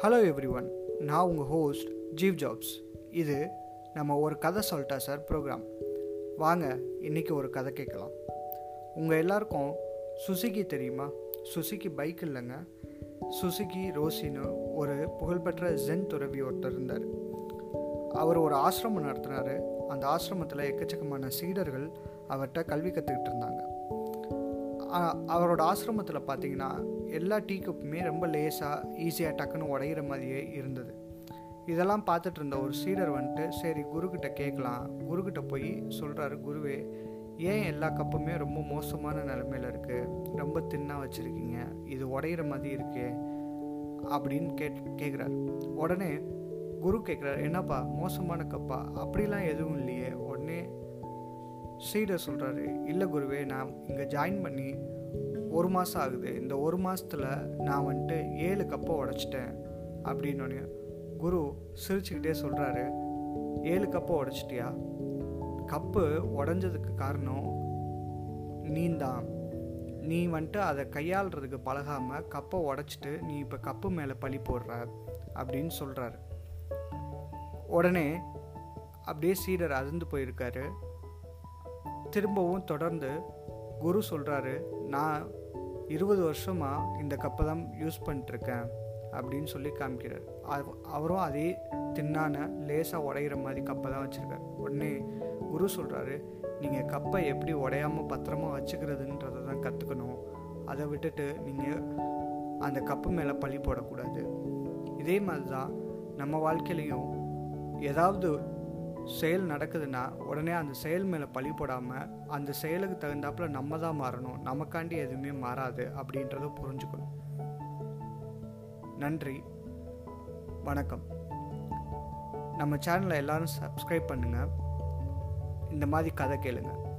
Hello every one நான் உங்கள் host Jeev jobs இது நம்ம ஒரு கதை சொல்லிட்டா சார் ப்ரோக்ராம் வாங்க இன்றைக்கி ஒரு கதை கேட்கலாம். உங்கள் எல்லாருக்கும் சுசுகி தெரியுமா? சுசுகி பைக் இல்லைங்க. சுசுகி ரோசின்னு ஒரு புகழ்பெற்ற ஜென் துறவி ஒருத்தர் இருந்தார். அவர் ஒரு ஆசிரமம் நடத்தினார். அந்த ஆசிரமத்தில் எக்கச்சக்கமான சீடர்கள் அவர்கிட்ட கல்வி கற்றுக்கிட்டு இருந்தாங்க. அவரோட ஆசிரமத்தில் பார்த்தீங்கன்னா எல்லா டீ கப்புமே ரொம்ப லேசாக ஈஸியாக டக்குன்னு உடையிற மாதிரியே இருந்தது. இதெல்லாம் பார்த்துட்டு இருந்த ஒரு சீடர் வந்துட்டு சரி குருக்கிட்ட கேட்கலாம். குருக்கிட்ட போய் சொல்கிறாரு குருவே ஏன் எல்லா கப்புமே ரொம்ப மோசமான நிலமையில இருக்குது ரொம்ப தின்னாக வச்சுருக்கீங்க. இது உடையிற மாதிரி இருக்கே அப்படின்னு கேட் கேட்குறாரு உடனே குரு கேட்குறாரு என்னப்பா மோசமான கப்பா? அப்படிலாம் எதுவும் இல்லையே. உடனே ஸ்ரீடர் சொல்கிறாரு இல்லை குருவே நான் இங்கே ஜாயின் பண்ணி ஒரு மாதம் ஆகுது. இந்த ஒரு மாதத்தில் நான் வந்துட்டு ஏழு கப்பை உடச்சிட்டேன். அப்படின்னோடனே குரு சிரிச்சுக்கிட்டே சொல்கிறாரு ஏழு கப்பை உடைச்சிட்டியா? கப்பு உடஞ்சதுக்கு காரணம் நீந்தான். நீ வந்துட்டு அதை கையாளுறதுக்கு பழகாமல் கப்பை உடச்சிட்டு நீ இப்போ கப்பு மேலே பழி போடுற அப்படின்னு சொல்கிறாரு உடனே அப்படியே சீடர் அதிர்ந்து போயிருக்காரு. திரும்பவும் தொடர்ந்து குரு சொல்கிறாரு நான் இருபது வருஷமாக இந்த கப்பை தான் யூஸ் பண்ணிட்டுருக்கேன் அப்படின்னு சொல்லி காமிக்கிறார். அவரும் அதே தின்னான லேசாக உடையிற மாதிரி கப்பை தான் வச்சுருக்காரு. உடனே குரு சொல்கிறாரு நீங்கள் கப்பை எப்படி உடையாமல் பத்திரமா வச்சுக்கிறதுன்றதை தான் கற்றுக்கணும் அதை விட்டுட்டு நீங்கள் அந்த கப்பு மேலே பழி போடக்கூடாது. இதே மாதிரி தான் நம்ம வாழ்க்கையிலையும் ஏதாவது செயல் நடக்குதுன்னா உடனே அந்த செயல் மேலே பழி போடாமல் அந்த செயலுக்கு தகுந்தாப்புல நம்ம தான் மாறணும். நமக்காண்டி எதுவுமே மாறாது அப்படின்றத புரிஞ்சுக்கணும். நன்றி. வணக்கம். நம்ம சேனலை எல்லாரும் சப்ஸ்கிரைப் பண்ணுங்கள் இந்த மாதிரி கதை கேளுங்கள்